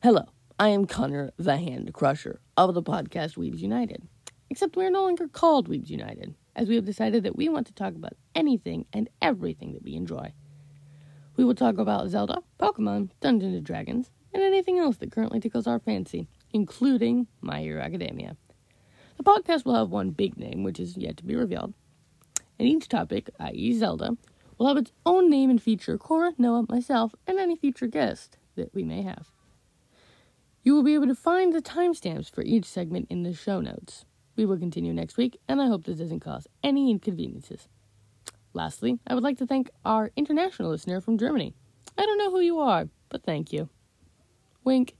Hello, I am Connor the Hand Crusher of the podcast Weebs United. Except we are no longer called Weebs United, as we have decided that we want to talk about anything and everything that we enjoy. We will talk about Zelda, Pokemon, Dungeons and Dragons, and anything else that currently tickles our fancy, including My Hero Academia. The podcast will have one big name, which is yet to be revealed, and each topic, i.e., Zelda, will have its own name and feature Cora, Noah, myself, and any future guest that we may have. You will be able to find the timestamps for each segment in the show notes. We will continue next week, and I hope this doesn't cause any inconveniences. Lastly, I would like to thank our international listener from Germany. I don't know who you are, but thank you. Wink.